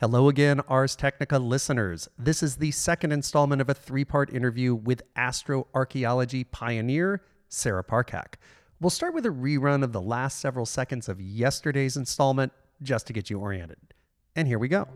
Hello again, Ars Technica listeners. This is the second installment of a three part interview with astroarchaeology pioneer Sarah Parcak. We'll start with a rerun of the last several seconds of yesterday's installment just to get you oriented. And here we go.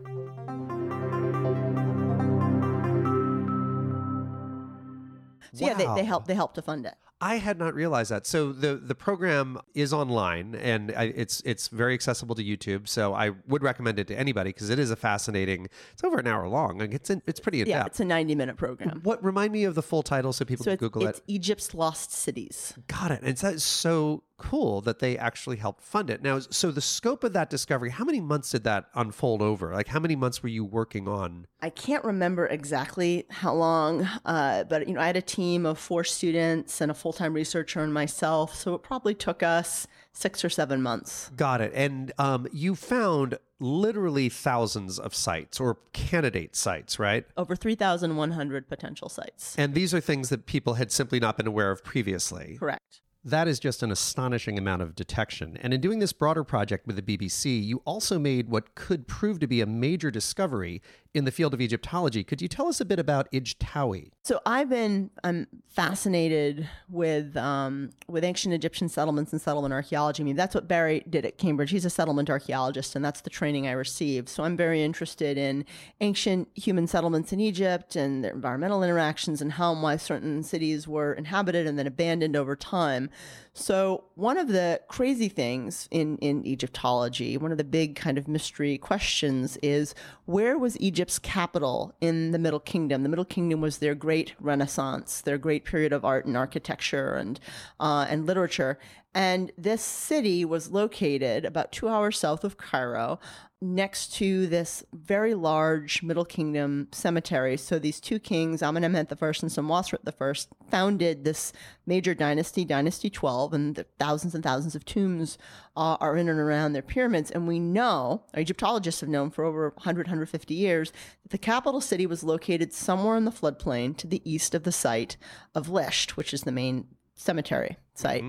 So yeah, they, Wow. they help they help to fund it. I had not realized that. So the the program is online and I, it's it's very accessible to YouTube. So I would recommend it to anybody because it is a fascinating. It's over an hour long. Like it's in, it's pretty in Yeah, depth. it's a 90 minute program. What remind me of the full title so people So can it's, Google it's it. Egypt's lost cities. Got it. And that's so cool that they actually helped fund it. Now, so the scope of that discovery, how many months did that unfold over? Like, how many months were you working on? I can't remember exactly how long, uh, but you know, I had a team of four students and a full time researcher and myself. So it probably took us six or seven months. Got it. And um, you found literally thousands of sites or candidate sites, right? Over 3,100 potential sites. And these are things that people had simply not been aware of previously. Correct. That is just an astonishing amount of detection. And in doing this broader project with the BBC, you also made what could prove to be a major discovery in the field of Egyptology. Could you tell us a bit about Ijtawi? So I've been I'm fascinated with um, with ancient Egyptian settlements and settlement archaeology. I mean, that's what Barry did at Cambridge. He's a settlement archaeologist, and that's the training I received. So I'm very interested in ancient human settlements in Egypt and their environmental interactions and how and why certain cities were inhabited and then abandoned over time. So one of the crazy things in in Egyptology, one of the big kind of mystery questions is where was Egypt's capital in the Middle Kingdom? The Middle Kingdom was their great Renaissance, their great period of art and architecture and uh, and literature. And this city was located about two hours south of Cairo, next to this very large Middle Kingdom cemetery. So these two kings, Amenemhet I and Senwosret I, founded this major dynasty, Dynasty 12, and the thousands and thousands of tombs uh, are in and around their pyramids. And we know, Egyptologists have known for over 100, 150 years, that the capital city was located somewhere in the floodplain to the east of the site of Lisht, which is the main cemetery site.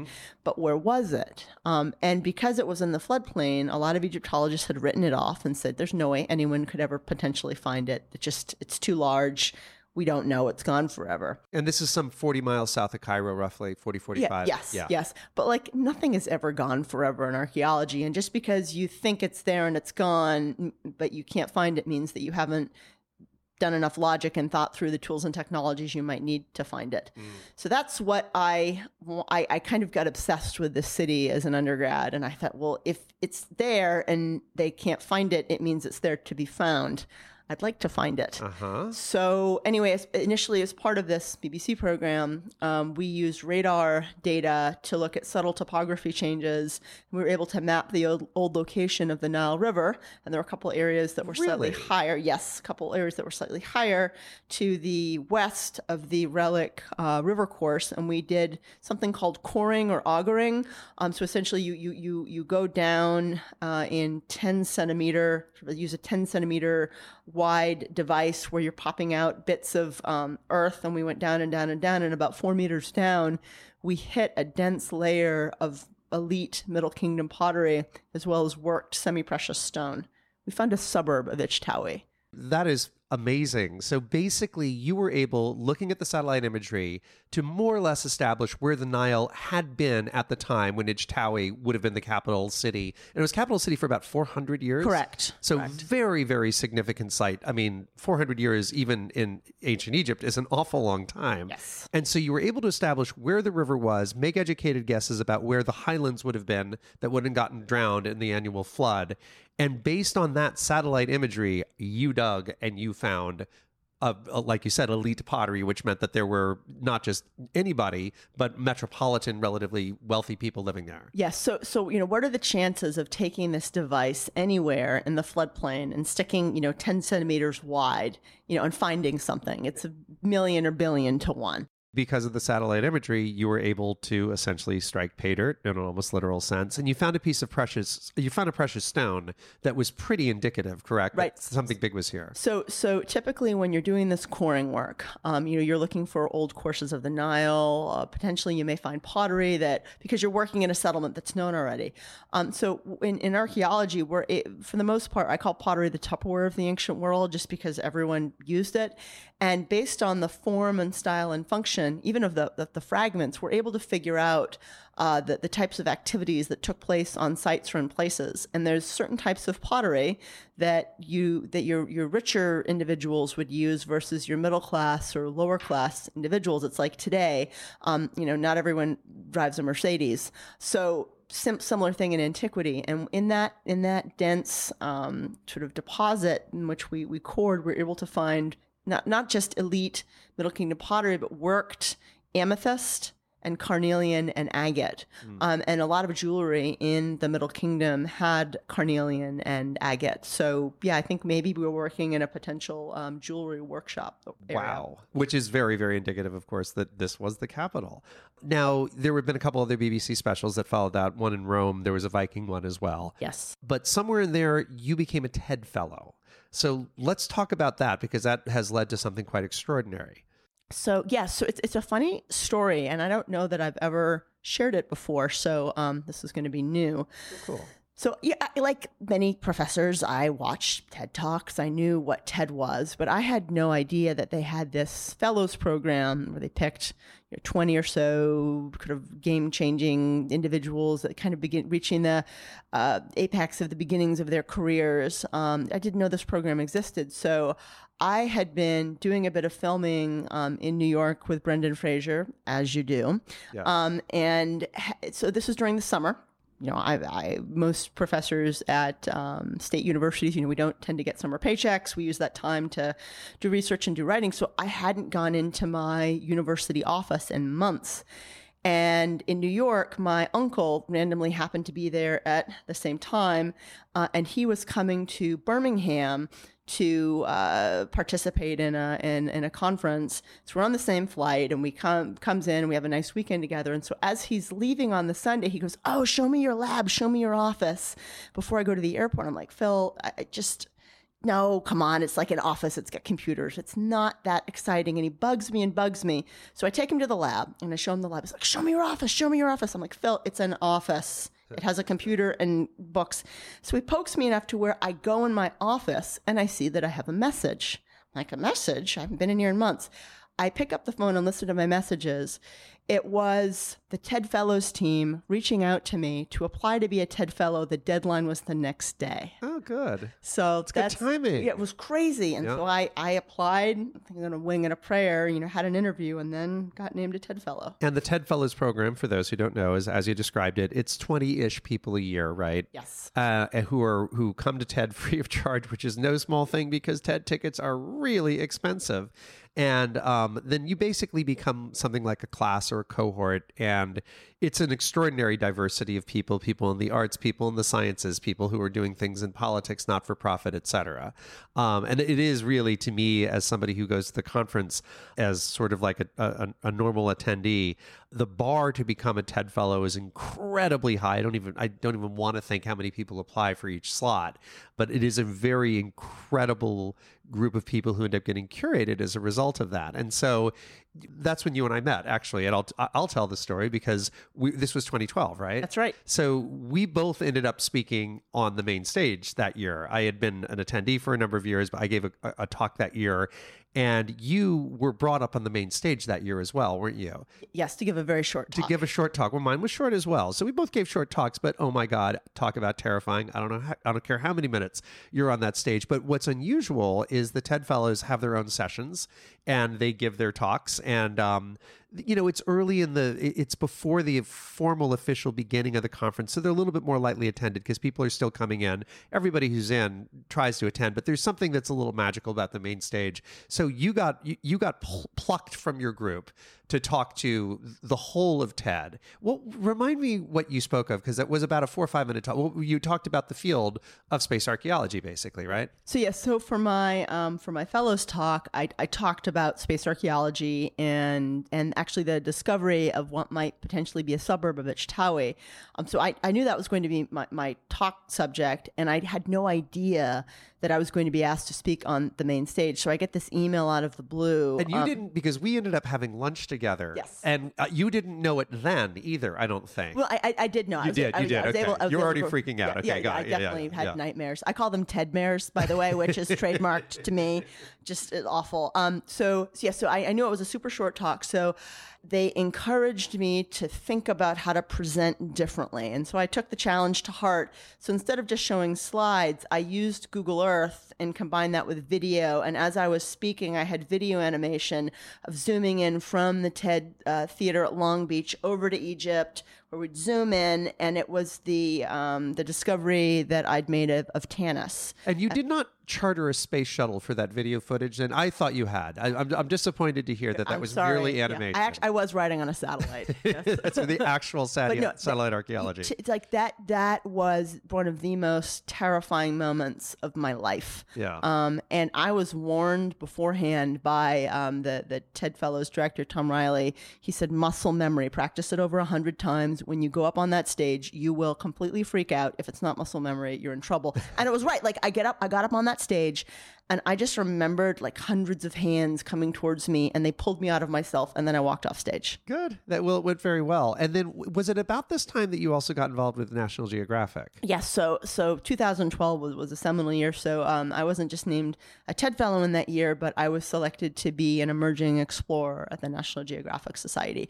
But where was it? Um, and because it was in the floodplain, a lot of Egyptologists had written it off and said, "There's no way anyone could ever potentially find it. It just it's too large. We don't know. It's gone forever." And this is some 40 miles south of Cairo, roughly 40, 45. Yeah, yes, yes. But like nothing is ever gone forever in archaeology. And just because you think it's there and it's gone, but you can't find it means that you haven't done enough logic and thought through the tools and technologies you might need to find it. Mm. So that's what I, I I kind of got obsessed with this city as an undergrad and I thought, well, if it's there and they can't find it, it means it's there to be found. I'd like to find it. Uh huh. So anyway, as, initially as part of this BBC program, um, we used radar data to look at subtle topography changes. We were able to map the old, old location of the Nile River, and there were a couple areas that were slightly Really? higher. Yes, a couple areas that were slightly higher to the west of the relic uh, river course, and we did something called coring or augering. Um, so essentially, you you you you go down uh, in ten centimeter, use a ten centimeter wide device where you're popping out bits of um, earth, and we went down and down and down, and about four meters down, we hit a dense layer of elite Middle Kingdom pottery as well as worked semi-precious stone. We found a suburb of Ichtawi. That is amazing. So basically, you were able, looking at the satellite imagery, to more or less establish where the Nile had been at the time when Ijtawi would have been the capital city. And it was capital city for about 400 years. Correct. So very, very significant site. I mean, 400 years, even in ancient Egypt, is an awful long time. Yes. And so you were able to establish where the river was, make educated guesses about where the highlands would have been that would have gotten drowned in the annual flood. And based on that satellite imagery, you dug and you found, a- like you said, elite pottery, which meant that there were not just anybody, but metropolitan, relatively wealthy people living there. Yes. So, so you know, what are the chances of taking this device anywhere in the floodplain and sticking, you know, ten centimeters wide, you know, and finding something? It's a million or billion to one. Because of the satellite imagery, you were able to essentially strike pay dirt in an almost literal sense. And you found a piece of precious, you found a precious stone that was pretty indicative, correct? Right. That something big was here. So, so typically when you're doing this coring work, um, you know, you're looking for old courses of the Nile. Uh, potentially, you may find pottery that because you're working in a settlement that's known already. Um, so, in, in archaeology, we're for the most part, I call pottery the Tupperware of the ancient world, just because everyone used it, and based on the form and style and function, even of the the, the fragments, we're able to figure out uh, the, the types of activities that took place on sites or in places. And there's certain types of pottery that you that your your richer individuals would use versus your middle class or lower class individuals. It's like today, um, you know, not everyone drives a Mercedes, so sim- similar thing in antiquity. And in that in that dense um, sort of deposit in which we we cored, we're able to find not not just elite Middle Kingdom pottery, but worked amethyst and carnelian and agate. Mm. Um, and a lot of jewelry in the Middle Kingdom had carnelian and agate. So, yeah, I think maybe we were working in a potential um, jewelry workshop. Area. Wow. Which is very, very indicative, of course, that this was the capital. Now, there have been a couple other BBC specials that followed that. One in Rome, there was a Viking one as well. Yes. But somewhere in there, you became a TED Fellow. So let's talk about that because that has led to something quite extraordinary. So yes, yeah, so it's it's a funny story, and I don't know that I've ever shared it before. So um, this is going to be new. Cool. So yeah, like many professors, I watched TED Talks. I knew what TED was, but I had no idea that they had this fellows program where they picked you know, 20 or so kind of game-changing individuals that kind of begin reaching the uh, apex of the beginnings of their careers. Um, I didn't know this program existed, so I had been doing a bit of filming um, in New York with Brendan Fraser, as you do. Yeah. Um, and ha- so this was during the summer you know, I, I most professors at um, state universities, you know, we don't tend to get summer paychecks. We use that time to do research and do writing. So I hadn't gone into my university office in months. And in New York, my uncle randomly happened to be there at the same time, uh, and he was coming to Birmingham to uh, participate in a in, in a conference. So we're on the same flight, and we come comes in, and we have a nice weekend together. And so as he's leaving on the Sunday, he goes, "Oh, show me your lab, show me your office before I go to the airport." I'm like, Phil, I just no, come on, it's like an office, it's got computers. It's not that exciting. And he bugs me and bugs me. So I take him to the lab and I show him the lab. He's like, show me your office, show me your office. I'm like, Phil, it's an office. It has a computer and books. So he pokes me enough to where I go in my office and I see that I have a message. like a message? I haven't been in here in months. I pick up the phone and listen to my messages. It was the TED Fellows team reaching out to me to apply to be a TED Fellow. The deadline was the next day. Oh, good. So it's good timing. Yeah, it was crazy. And so I, I applied, I think on a wing and a prayer, you know, had an interview and then got named a TED Fellow. And the TED Fellows program, for those who don't know, is as you described it, it's 20 ish people a year, right? Yes. Uh, who are who come to TED free of charge, which is no small thing because TED tickets are really expensive and um, then you basically become something like a class or a cohort and it's an extraordinary diversity of people people in the arts people in the sciences people who are doing things in politics not for profit etc um, and it is really to me as somebody who goes to the conference as sort of like a, a, a normal attendee the bar to become a ted fellow is incredibly high. I don't even i don't even want to think how many people apply for each slot but it is a very incredible group of people who end up getting curated as a result of that. And so that's when you and I met actually, and I'll I'll tell the story because we, this was 2012, right? That's right. So we both ended up speaking on the main stage that year. I had been an attendee for a number of years, but I gave a, a talk that year, and you were brought up on the main stage that year as well, weren't you? Yes, to give a very short talk. To give a short talk. Well, mine was short as well. So we both gave short talks, but oh my God, talk about terrifying. I don't know. How, I don't care how many minutes you're on that stage. But what's unusual is the TED Fellows have their own sessions and they give their talks. And um, you know, it's early in the, it's before the formal official beginning of the conference. So they're a little bit more lightly attended because people are still coming in. Everybody who's in tries to attend, but there's something that's a little magical about the main stage. So you got, you, you got pl- plucked from your group to talk to the whole of TED. Well, remind me what you spoke of because it was about a four or five minute talk. Well, you talked about the field of space archaeology, basically, right? So yes. Yeah, so for my um, for my fellows talk, I, I talked about space archaeology and and actually the discovery of what might potentially be a suburb of Ichtawi. Um, so I, I knew that was going to be my, my talk subject, and I had no idea that I was going to be asked to speak on the main stage. So I get this email out of the blue. And you um, didn't because we ended up having lunch together. Yes. And uh, you didn't know it then either. I don't think. Well, I, I, I did know. I You was, did, I you was, did, I okay. able, I You're already freaking out. Yeah, Okay, yeah, got yeah, it. I definitely had nightmares. I call them Tedmares, by the way, which is trademarked to me. Just awful. Um. So, so yeah. So I, I knew it was a super short talk. So they encouraged me to think about how to present differently, and so I took the challenge to heart. So instead of just showing slides, I used Google Earth and combined that with video. And as I was speaking, I had video animation of zooming in from the TED uh, Theater at Long Beach over to Egypt, where we'd zoom in, and it was the um, the discovery that I'd made of, of Tanis. And you did not charter a space shuttle for that video footage, and I thought you had. I, I'm, I'm disappointed to hear that that I'm was sorry. merely Yeah. animation. I actually I was riding on a satellite. Yes. That's the actual sat- no, satellite archaeology. It's like that. That was one of the most terrifying moments of my life. Yeah. Um, and I was warned beforehand by um, the the TED Fellows director Tom Rielly. He said, "Muscle memory. Practice it over a hundred times. When you go up on that stage, you will completely freak out. If it's not muscle memory, you're in trouble." And it was right. Like I get up, I got up on that stage. And I just remembered like hundreds of hands coming towards me, and they pulled me out of myself, and then I walked off stage. Good. That well, it went very well. And then was it about this time that you also got involved with National Geographic? Yes, so so 2012 was, was a seminal year. So um, I wasn't just named a TED Fellow in that year, but I was selected to be an emerging explorer at the National Geographic Society.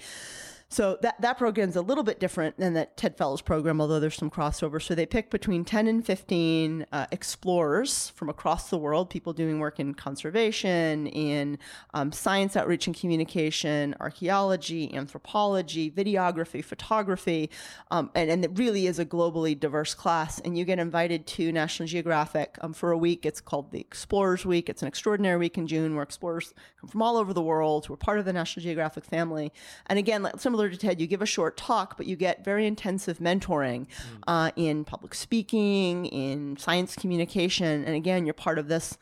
So that that program's a little bit different than that TED Fellows program, although there's some crossover. So they pick between 10 and 15 uh, explorers from across the world, people doing work in conservation, in um, science outreach and communication, archaeology, anthropology, videography, photography, um, and, and it really is a globally diverse class. And you get invited to National Geographic um, for a week. It's called the Explorers Week. It's an extraordinary week in June where explorers come from all over the world We're part of the National Geographic family. And again, like, similar to TED, you give a short talk, but you get very intensive mentoring uh, in public speaking, in science communication. And again, you're part of this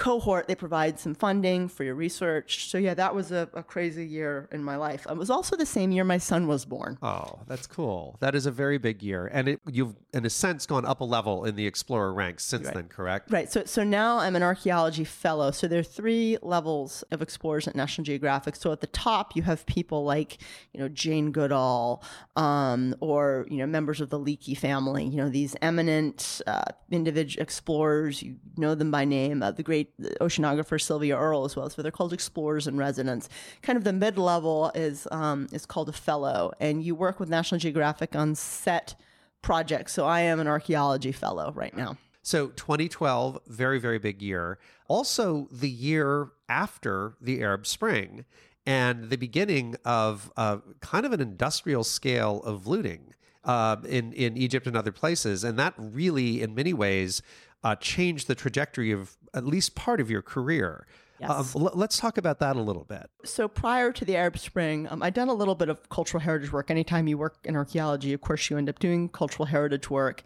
cohort. They provide some funding for your research. So yeah, that was a, a crazy year in my life. It was also the same year my son was born. Oh, that's cool. That is a very big year, and it, you've, in a sense, gone up a level in the explorer ranks since then. Correct? Right. So so now I'm an archaeology fellow. So there are three levels of explorers at National Geographic. So at the top you have people like, you know, Jane Goodall, um, or, you know, members of the Leakey family, you know, these eminent uh, individual explorers, you know them by name, uh, the great oceanographer Sylvia Earle as well. So they're called explorers in residence. Kind of the mid level is um, is called a fellow, and you work with National Geographic on set projects. So I am an archaeology fellow right now. So 2012, very, very big year. Also, the year after the Arab Spring and the beginning of uh, kind of an industrial scale of looting uh, in, in Egypt and other places. And that really, in many ways, uh, changed the trajectory of at least part of your career. Yes. Um, l- let's talk about that a little bit. So prior to the Arab Spring, um, I'd done a little bit of cultural heritage work. Anytime you work in archaeology, of course, you end up doing cultural heritage work.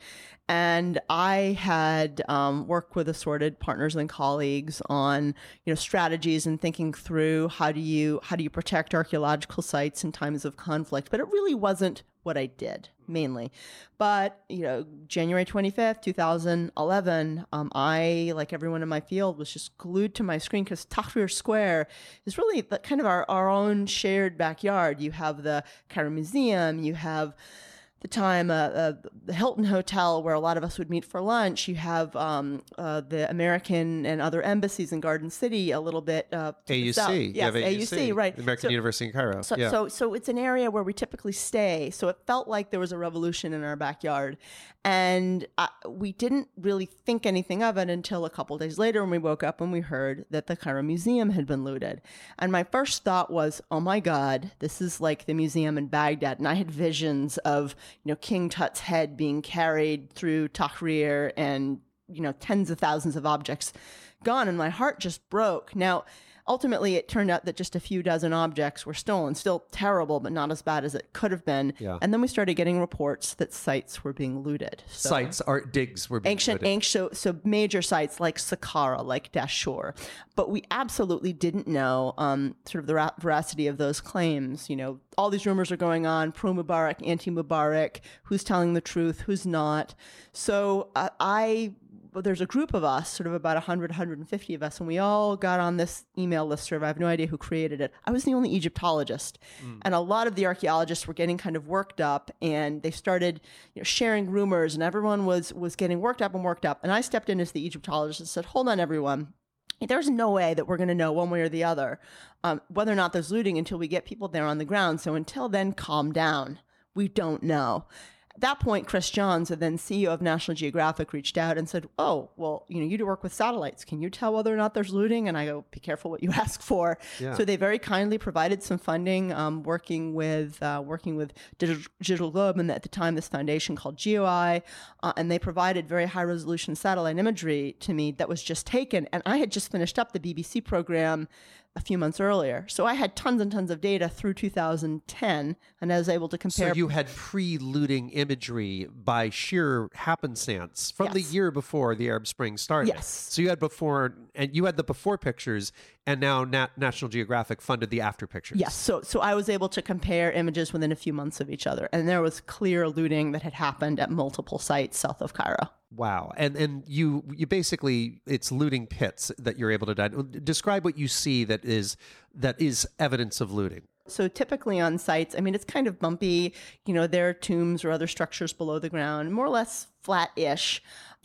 And I had um, worked with assorted partners and colleagues on, you know, strategies and thinking through how do you how do you protect archaeological sites in times of conflict. But it really wasn't what I did mainly. But, you know, January 25th, 2011, um, I, like everyone in my field, was just glued to my screen because Tahrir Square is really the, kind of our, our own shared backyard. You have the Cairo Museum, you have the time uh, uh, the Hilton Hotel, where a lot of us would meet for lunch. You have um, uh, the American and other embassies in Garden City, a little bit. Uh, to the south. AUC. You yes, have AUC, right? The American So- University in Cairo. so, yeah. so, so it's an area where we typically stay. So it felt like there was a revolution in our backyard, and uh, we didn't really think anything of it until a couple days later when we woke up and we heard that the Cairo Museum had been looted. And my first thought was, "Oh my God, this is like the museum in Baghdad." And I had visions of you know King Tut's head being carried through Tahrir and you know tens of thousands of objects gone, and my heart just broke. Now. Ultimately, it turned out that just a few dozen objects were stolen. Still terrible, but not as bad as it could have been. Yeah. And then we started getting reports that sites were being looted. So Sites are digs were being ancient, looted. ancient, so, so major sites like Saqqara, like Dashur, but we absolutely didn't know um, sort of the ra- veracity of those claims. You know, all these rumors are going on: pro Mubarak, anti Mubarak, who's telling the truth, who's not. So uh, I. There's a group of us, sort of about 100, 150 of us, and we all got on this email listserv. I have no idea who created it. I was the only Egyptologist. And a lot of the archaeologists were getting kind of worked up, and they started you know, sharing rumors, and everyone was, was getting worked up and worked up. And I stepped in as the Egyptologist and said, Hold on, everyone. There's no way that we're going to know one way or the other um, whether or not there's looting until we get people there on the ground. So until then, calm down. We don't know. At that point, Chris Johns, the then CEO of National Geographic, reached out and said, "Oh, well, you know, you do work with satellites. Can you tell whether or not there's looting?" And I go, "Be careful what you ask for." Yeah. So they very kindly provided some funding, um, working with uh, working with Digital, Digital Globe, and at the time, this foundation called GeoEye, uh, and they provided very high resolution satellite imagery to me that was just taken. And I had just finished up the BBC program a few months earlier, so I had tons and tons of data through 2010, and I was able to compare. So you had pre-looting imagery by sheer happenstance from the year before the Arab Spring started. Yes. So you had before, and you had the before pictures, and now Nat- National Geographic funded the after pictures. Yes, so so I was able to compare images within a few months of each other, and there was clear looting that had happened at multiple sites south of Cairo. Wow. And and you you basically it's looting pits that you're able to describe what you see that is that is evidence of looting. So typically on sites, I mean, it's kind of bumpy. You know, there are tombs or other structures below the ground, more or less flat-ish.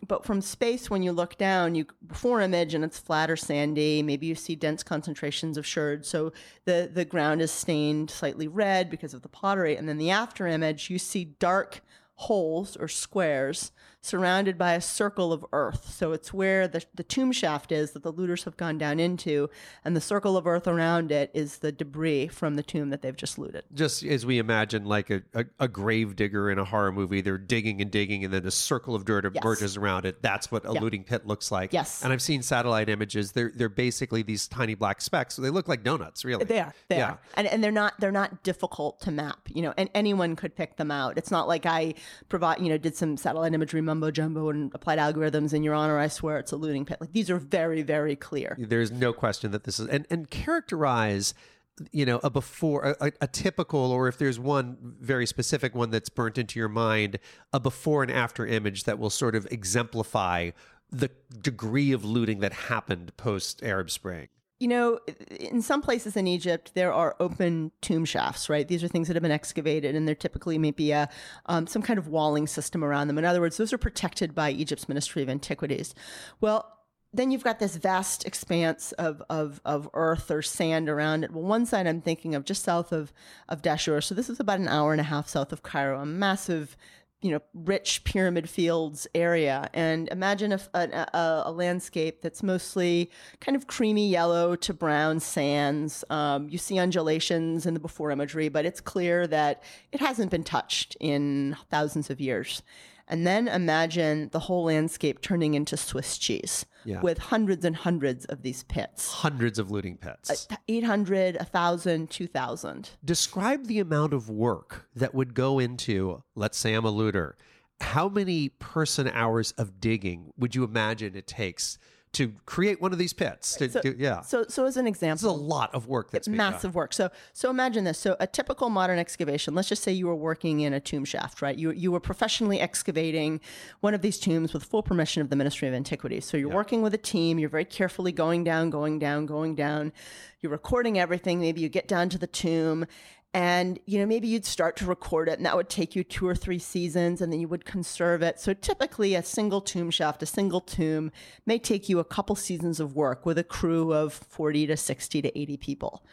But from space, when you look down, you before image and it's flat or sandy. Maybe you see dense concentrations of sherds, so the the ground is stained slightly red because of the pottery. And then the after image, you see dark holes or squares surrounded by a circle of earth. So it's where the, the tomb shaft is that the looters have gone down into, and the circle of earth around it is the debris from the tomb that they've just looted. Just as we imagine like a, a, a grave digger in a horror movie, they're digging and digging and then a circle of dirt Yes. emerges around it. That's what a looting pit looks like. Yes. And I've seen satellite images. They're they're basically these tiny black specks. So They look like donuts, really. They are. They Yeah. are. And and they're not they're not difficult to map, you know, and anyone could pick them out. It's not like I provide, you know, did some satellite imagery mumbo jumbo and applied algorithms in your honor, I swear it's a looting pit. Like these are very, very clear. There's no question that this is and and characterize you know a before a, a typical or if there's one very specific one that's burnt into your mind a before and after image that will sort of exemplify the degree of looting that happened post Arab Spring. You know, in some places in Egypt, there are open tomb shafts, right? These are things that have been excavated, and they're typically maybe a, um, some kind of walling system around them. In other words, those are protected by Egypt's Ministry of Antiquities. Well, then you've got this vast expanse of, of, of earth or sand around it. Well, one side I'm thinking of just south of, of Dashur. So this is about an hour and a half south of Cairo, a massive you know, rich pyramid fields area. And imagine a, a, a, landscape that's mostly kind of creamy yellow to brown sands. Um, you see undulations in the before imagery, but it's clear that it hasn't been touched in thousands of years. And then imagine the whole landscape turning into Swiss cheese Yeah. with hundreds and hundreds of these pits. Hundreds of looting pits. Uh, 800, 1,000, 2,000. Describe the amount of work that would go into, let's say I'm a looter. How many person hours of digging would you imagine it takes to create one of these pits? To, So- to- yeah. So, so as an example, This is a lot of work that's being done. massive work. So so imagine this. So a typical modern excavation, let's just say you were working in a tomb shaft, right? You you were professionally excavating one of these tombs with full permission of the Ministry of Antiquities. So you're working with a team, you're very carefully going down, going down, going down. You're recording everything. Maybe you get down to the tomb and you know maybe you'd start to record it and that would take you two or three seasons and then you would conserve it. So typically a single tomb shaft a single tomb may take you a couple seasons of work with a crew of 40 to 60 to 80 people.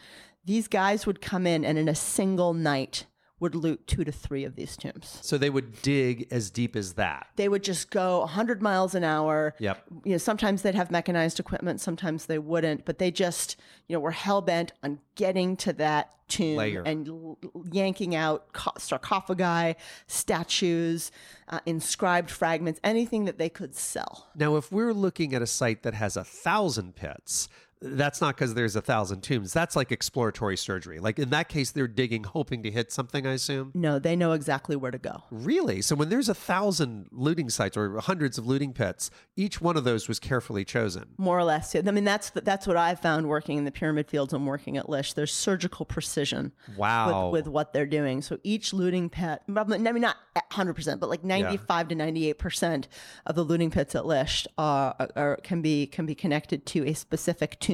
These guys would come in and in a single night would loot two to three of these tombs So they would dig as deep as that. they would just go 100 miles an hour Yep. you know sometimes they'd have mechanized equipment sometimes they wouldn't but they just you know were hell-bent on getting to that tomb Layer. and l- yanking out co- sarcophagi statues uh, inscribed fragments anything that they could sell Now, if we're looking at a site that has a thousand pits, that's not because there's a thousand tombs. That's like exploratory surgery. Like in that case, they're digging, hoping to hit something. I assume. No, they know exactly where to go. Really? So when there's a thousand looting sites or hundreds of looting pits, each one of those was carefully chosen. More or less. I mean, that's that's what I've found working in the pyramid fields and working at Lisht. There's surgical precision. Wow. With, with what they're doing. So each looting pit, I mean, not 100 percent, but like 95 to 98 percent of the looting pits at Lisht are, are can be can be connected to a specific tomb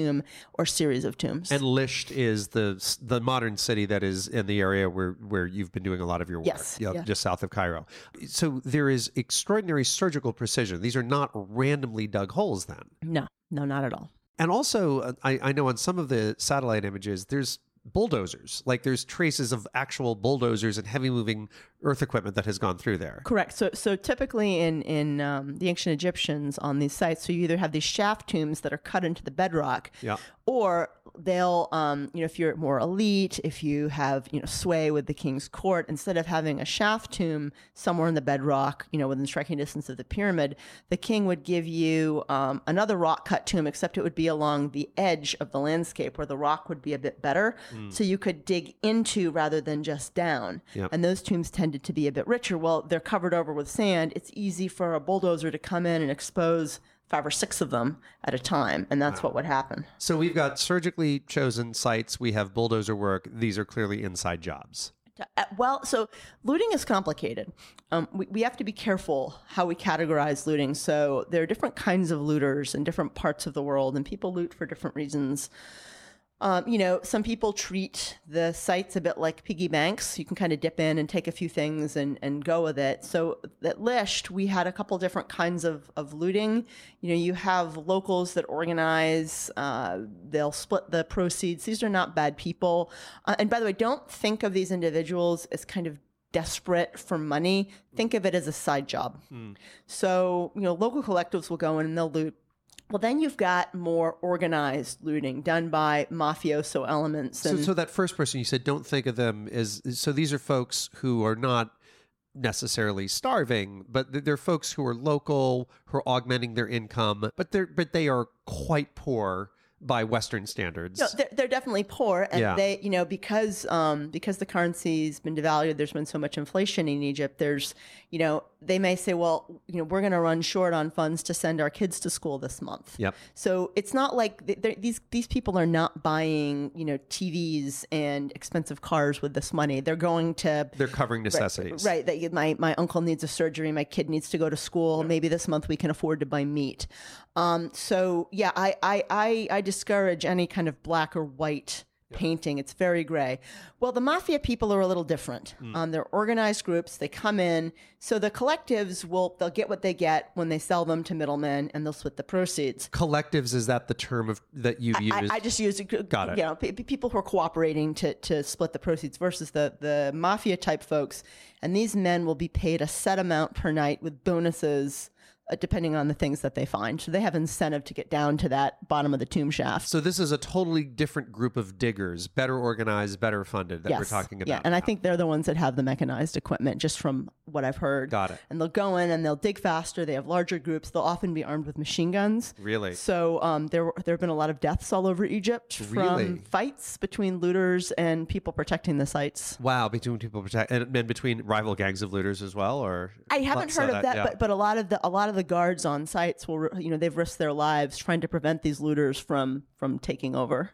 or series of tombs. And Lisht is the the modern city that is in the area where where you've been doing a lot of your work. Yes, Yep, yeah. just south of Cairo. So there is extraordinary surgical precision. These are not randomly dug holes then. no, no, not at all. And also, uh, I, I know on some of the satellite images, there's bulldozers. Like there's traces of actual bulldozers and heavy moving earth equipment that has gone through there. Correct. So, so typically in in um, the ancient Egyptians on these sites, so you either have these shaft tombs that are cut into the bedrock, Yeah. or they'll, um, you know, if you're more elite, if you have, you know, sway with the king's court, instead of having a shaft tomb somewhere in the bedrock, you know, within striking distance of the pyramid, the king would give you um, another rock cut tomb, except it would be along the edge of the landscape where the rock would be a bit better, so you could dig into rather than just down. Yep. And those tombs tended to be a bit richer. Well, they're covered over with sand. It's easy for a bulldozer to come in and expose five or six of them at a time, and that's what would happen. So we've got surgically chosen sites. We have bulldozer work. These are clearly inside jobs. Uh, Well, so looting is complicated. Um, we, we have to be careful how we categorize looting. So there are different kinds of looters in different parts of the world, and people loot for different reasons. Um, you know, some people treat the sites a bit like piggy banks. You can kind of dip in and take a few things and, and go with it. So at Lisht, we had a couple different kinds of, of looting. You know, you have locals that organize, uh, they'll split the proceeds. These are not bad people. Uh, and by the way, don't think of these individuals as kind of desperate for money. Think of it as a side job. So, you know, local collectives will go in and they'll loot well, then you've got more organized looting done by mafioso elements. So, so that first person you said, don't think of them as. So these are folks who are not necessarily starving, but they're folks who are local, who are augmenting their income, but they're but they are quite poor by Western standards. no, they're, they're definitely poor, and Yeah. they, you know, because um, because the currency's been devalued, there's been so much inflation in Egypt. There's, you know, they may say, well, you know, we're going to run short on funds to send our kids to school this month. Yep. So it's not like these these people are not buying, you know, TVs and expensive cars with this money. They're going to They're covering necessities. Right. That you- my my uncle needs a surgery. My kid needs to go to school. Maybe this month we can afford to buy meat. Um, so yeah, I, I I I discourage any kind of black or white painting. It's very gray. Well, the mafia people are a little different. Um, they're organized groups. They come in. So the collectives will they'll get what they get when they sell them to middlemen, and they'll split the proceeds. Collectives is that the term of that you use? I, I just use Got it. You know, pe- pe- people who are cooperating to to split the proceeds versus the the mafia type folks, and these men will be paid a set amount per night with bonuses. Uh, depending on the things that they find, so they have incentive to get down to that bottom of the tomb shaft. so this is a totally different group of diggers, better organized, better funded that we're talking about. Yeah, and I think they're the ones that have the mechanized equipment, just from what I've heard. Got it. And they'll go in and they'll dig faster. They have larger groups. They'll often be armed with machine guns. Really? So um, there there have been a lot of deaths all over Egypt from Really? fights between looters and people protecting the sites. Wow, between people protect and, and between rival gangs of looters as well, or I haven't heard of that, yeah. but but a lot of the a lot of the guards on sites will you know they've risked their lives trying to prevent these looters from from taking over.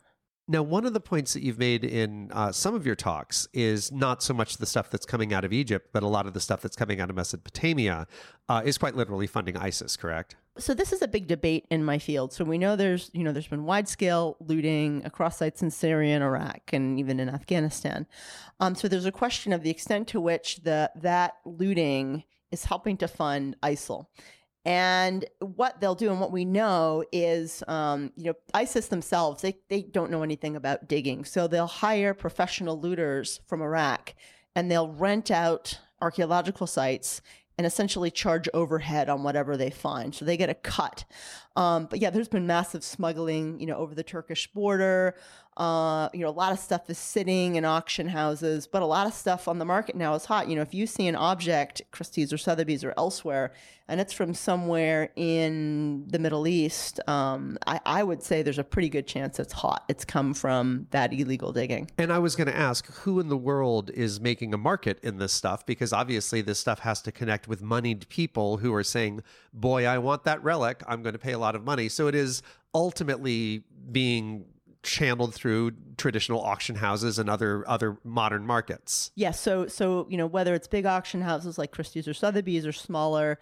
Now, one of the points that you've made in uh, some of your talks is not so much the stuff that's coming out of Egypt, but a lot of the stuff that's coming out of Mesopotamia uh, is quite literally funding ISIS, correct? so this is a big debate in my field. So we know there's you know there's been wide scale looting across sites in Syria and Iraq and even in Afghanistan. Um, so there's a question of the extent to which the that looting is helping to fund ISIL. And what they'll do, and what we know is, um, you know, ISIS themselves, they, they don't know anything about digging. So they'll hire professional looters from Iraq and they'll rent out archaeological sites and essentially charge overhead on whatever they find. So they get a cut. Um, but yeah, there's been massive smuggling, you know, over the Turkish border. Uh, you know, a lot of stuff is sitting in auction houses, but a lot of stuff on the market now is hot. You know, if you see an object, Christie's or Sotheby's or elsewhere, and it's from somewhere in the Middle East, um, I, I would say there's a pretty good chance it's hot. It's come from that illegal digging. And I was going to ask who in the world is making a market in this stuff? Because obviously, this stuff has to connect with moneyed people who are saying, Boy, I want that relic. I'm going to pay a lot of money. So it is ultimately being channeled through traditional auction houses and other other modern markets. Yes, so so you know whether it's big auction houses like Christie's or Sotheby's or smaller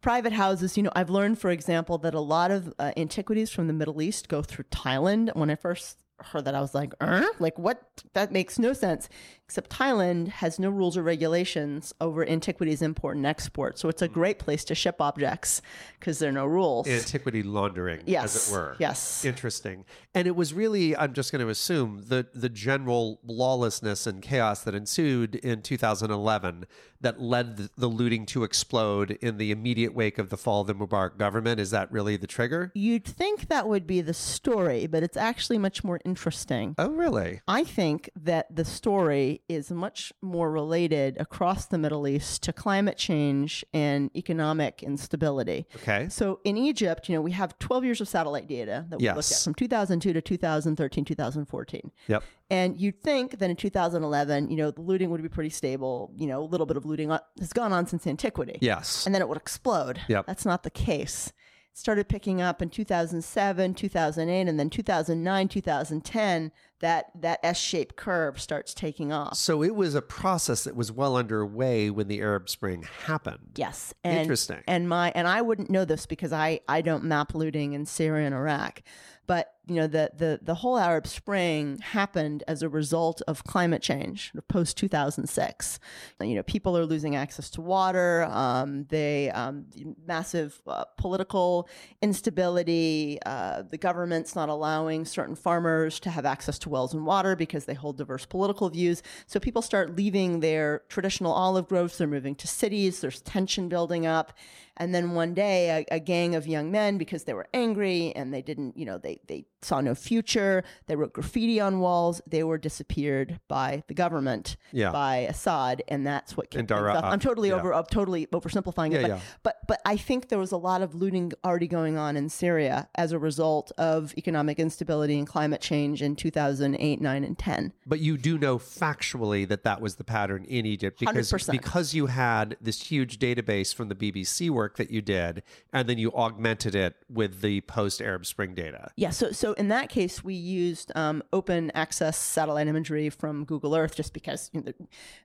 private houses, you know, I've learned for example that a lot of uh, antiquities from the Middle East go through Thailand. When I first heard that I was like, er? like what? That makes no sense. Except Thailand has no rules or regulations over antiquities import and export, so it's a mm. great place to ship objects because there are no rules. Antiquity laundering, yes, as it were. Yes. Interesting. And it was really, I'm just going to assume, the the general lawlessness and chaos that ensued in 2011 that led the, the looting to explode in the immediate wake of the fall of the Mubarak government. Is that really the trigger? You'd think that would be the story, but it's actually much more interesting. Oh, really? I think that the story is much more related across the Middle East to climate change and economic instability. Okay. So in Egypt, you know, we have 12 years of satellite data that we Yes. looked at from 2002 to 2013, 2014. Yep. And you'd think that in 2011, you know, the looting would be pretty stable. You know, a little bit of looting has gone on since antiquity. Yes. And then it would explode. Yep. That's not the case. It started picking up in 2007, 2008, and then 2009, 2010, that, that S-shaped curve starts taking off. so it was a process that was well underway when the Arab Spring happened. Yes. And, Interesting. And my and I wouldn't know this because I I don't map looting in Syria and Iraq. But you know the the the whole Arab Spring happened as a result of climate change post 2006. You know people are losing access to water. Um, they um, massive uh, political instability. Uh, the government's not allowing certain farmers to have access to wells and water because they hold diverse political views. So people start leaving their traditional olive groves. They're moving to cities. There's tension building up. And then one day, a, a gang of young men, because they were angry and they didn't, you know, they, they saw no future, they wrote graffiti on walls, they were disappeared by the government, Yeah. by Assad. And that's what kicked And things off. Uh, I'm totally yeah. over, I'm totally oversimplifying Yeah, it. But, yeah. but, but I think there was a lot of looting already going on in Syria as a result of economic instability and climate change in 2008, 9, and 10. But you do know factually that that was the pattern in Egypt because 100%. because you had this huge database from the BBC work that you did, and then you augmented it with the post Arab Spring data. Yeah, so so in that case, we used um, open access satellite imagery from Google Earth, just because you know,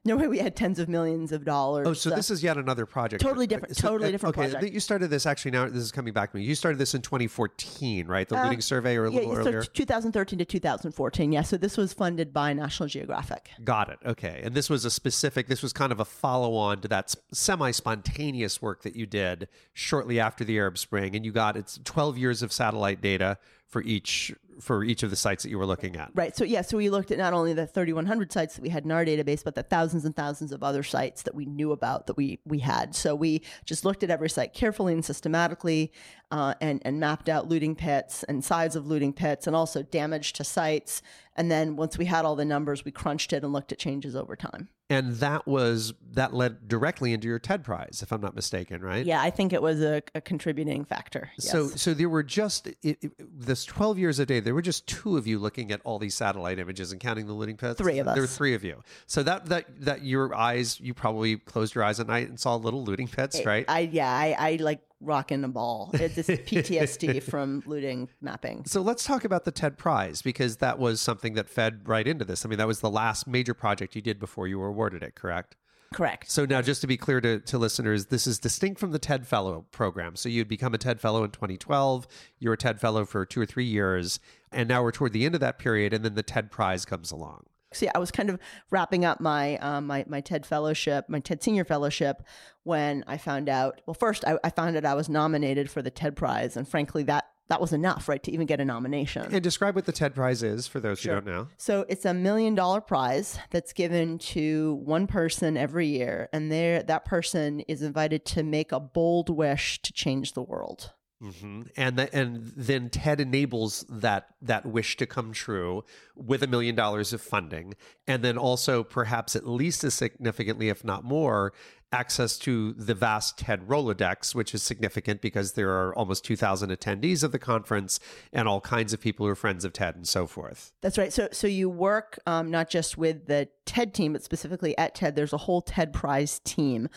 no way we had tens of millions of dollars. Oh, so this is yet another project. Totally different- totally different Okay, project. you started this actually. Now this is coming back to me. You started this in 2014, right? The looting survey, or a Uh, yeah, little so earlier. 2013 to 2014. Yeah, so this was funded by National Geographic. Got it. Okay. And this was a specific, this was kind of a follow on to that semi spontaneous work that you did shortly after the Arab Spring. And you got it's 12 years of satellite data for each for each of the sites that you were looking at. Right. So yeah, so we looked at not only the 3,100 sites that we had in our database, but the thousands and thousands of other sites that we knew about that we we had. So we just looked at every site carefully and systematically, uh, and and mapped out looting pits and size of looting pits, and also damage to sites. And then once we had all the numbers, we crunched it and looked at changes over time. And that was, that led directly into your TED Prize, if I'm not mistaken, right? Yeah, I think it was a, a contributing factor. Yes. So, so there were just it, it, this twelve years a day. There were just two of you looking at all these satellite images and counting the looting pits. Three of us. There were three of you. So that that that your eyes, you probably closed your eyes at night and saw little looting pits, right? I yeah, I, I like rocking a ball. It's this PTSD from looting mapping. So let's talk about the TED Prize because that was something that fed right into this. I mean, that was the last major project you did before you were awarded it, correct? Correct. So now, just to be clear to, to listeners, this is distinct from the TED Fellow program. So you'd become a TED Fellow in 2012. You were a TED Fellow for two or three years, and now we're toward the end of that period, and then the TED Prize comes along. Yeah, I was kind of wrapping up my um, my my TED fellowship, my TED Senior fellowship, when I found out. Well, first I, I found out I was nominated for the TED Prize, and frankly, that that was enough, right, to even get a nomination. And describe what the TED Prize is for those who don't know. So it's a million dollar prize that's given to one person every year, and there that person is invited to make a bold wish to change the world. Hmm And th- and then TED enables that that wish to come true with a million dollars of funding, and then also perhaps at least as significantly, if not more, access to the vast TED Rolodex, which is significant because there are almost 2,000 attendees of the conference and all kinds of people who are friends of TED and so forth. That's right. So, so you work um, not just with the TED team, but specifically at TED. There's a whole TED Prize team.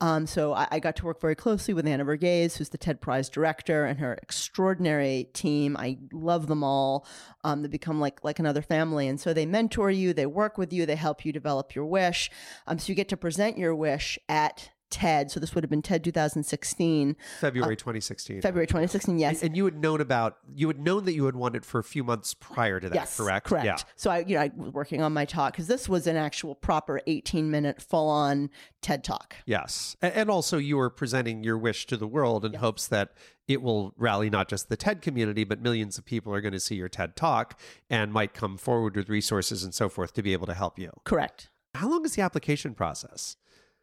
Um, so I, I, got to work very closely with Anna Verghese, who's the TED Prize director, and her extraordinary team. I love them all. Um, they become like like another family, and so they mentor you, they work with you, they help you develop your wish. Um, so you get to present your wish at TED. So this would have been TED 2016. February uh, 2016. February 2016, yes. And you had known about, you had known that you had wanted for a few months prior to that, yes, correct? Correct. Yeah. So I, you know, I was working on my talk because this was an actual proper 18 minute full on TED talk. Yes. And also you were presenting your wish to the world in hopes that it will rally not just the TED community, but millions of people are going to see your TED talk and might come forward with resources and so forth to be able to help you. Correct. How long is the application process?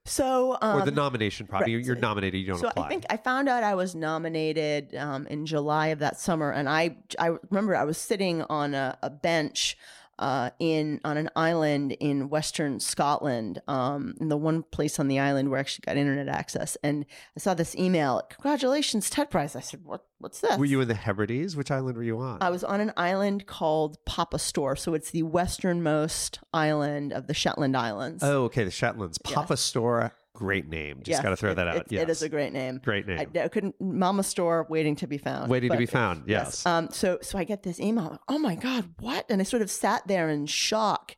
So, um, or the nomination probably right. You're, you're nominated, you don't so apply. I think I found out I was nominated um, in July of that summer, and I I remember I was sitting on a, a bench uh, in on an island in Western Scotland, um, in the one place on the island where I actually got internet access, and I saw this email. Congratulations, TED Prize! I said, "What? What's this?" were you in the Hebrides? Which island were you on? I was on an island called Papa Stour, so it's the westernmost island of the Shetland Islands. oh, okay. The Shetlands. Papa Stour. Great name. Just Yes, got to throw it- that out. It, yes. it is a great name. Great name. I, I couldn't Mama Store waiting to be found. Waiting to be found. Yes. Um. So so I get this email. Like, oh my god, what? And I sort of sat there in shock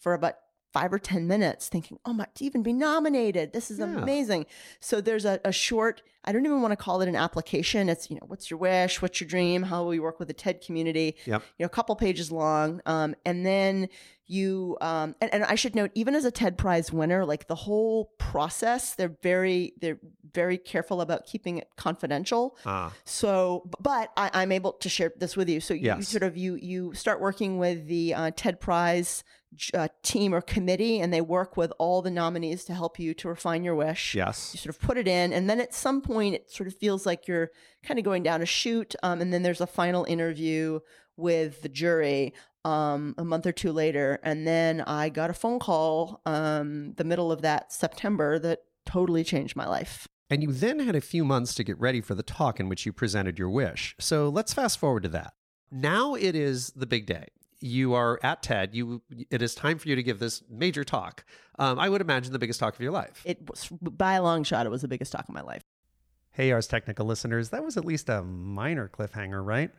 for about five or ten minutes, thinking, oh my, to even be nominated, this is Yeah. amazing. So there's a, a short. I don't even want to call it an application. It's you know, what's your wish? What's your dream? How will we work with the TED community? Yep. You know, a couple pages long. Um, and then you um and, and I should note, even as a TED Prize winner, like the whole process, they're very they're very careful about keeping it confidential. Ah, So, but I, I'm able to share this with you. So you, you sort of you you start working with the uh, TED Prize uh, team or committee, and they work with all the nominees to help you to refine your wish. Yes. You sort of put it in, and then at some point, it sort of feels like you're kind of going down a chute. Um, and then there's a final interview with the jury um, a month or two later, and then I got a phone call um, the middle of that September that totally changed my life. And you then had a few months to get ready for the talk in which you presented your wish. So let's fast forward to that. Now it is the big day. You are at TED. You it is time for you to give this major talk. Um, I would imagine the biggest talk of your life. It was by a long shot. It was the biggest talk of my life. Hey, Ars Technica listeners, that was at least a minor cliffhanger, right?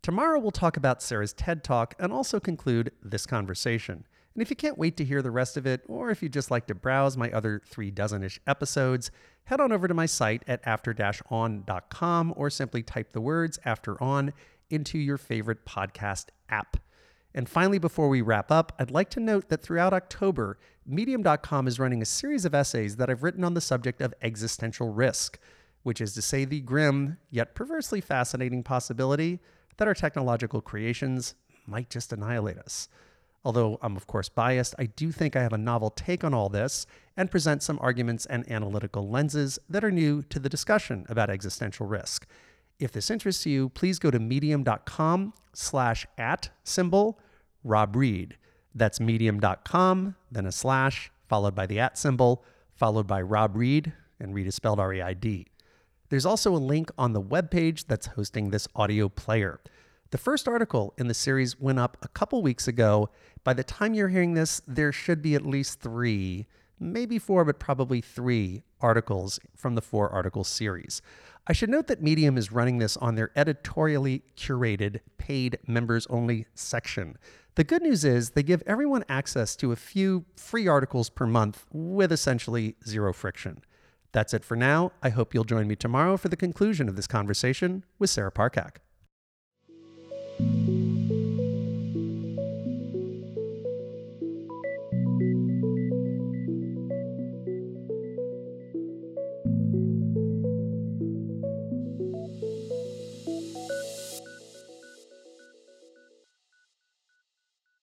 Tomorrow we'll talk about Sarah's TED Talk and also conclude this conversation. And if you can't wait to hear the rest of it, or if you'd just like to browse my other three dozen ish episodes, head on over to my site at after on.com or simply type the words after on into your favorite podcast app. And finally, before we wrap up, I'd like to note that throughout October, Medium.com is running a series of essays that I've written on the subject of existential risk, which is to say, the grim yet perversely fascinating possibility that our technological creations might just annihilate us. Although I'm, of course, biased, I do think I have a novel take on all this and present some arguments and analytical lenses that are new to the discussion about existential risk. If this interests you, please go to medium.com slash at symbol Rob Reid. That's medium.com, then a slash, followed by the at symbol, followed by Rob Reid, and Reid is spelled R E I D. There's also a link on the webpage that's hosting this audio player. The first article in the series went up a couple weeks ago. By the time you're hearing this, there should be at least three, maybe four, but probably three articles from the four article series. I should note that Medium is running this on their editorially curated, paid members only section. The good news is they give everyone access to a few free articles per month with essentially zero friction. That's it for now. I hope you'll join me tomorrow for the conclusion of this conversation with Sarah Parcak.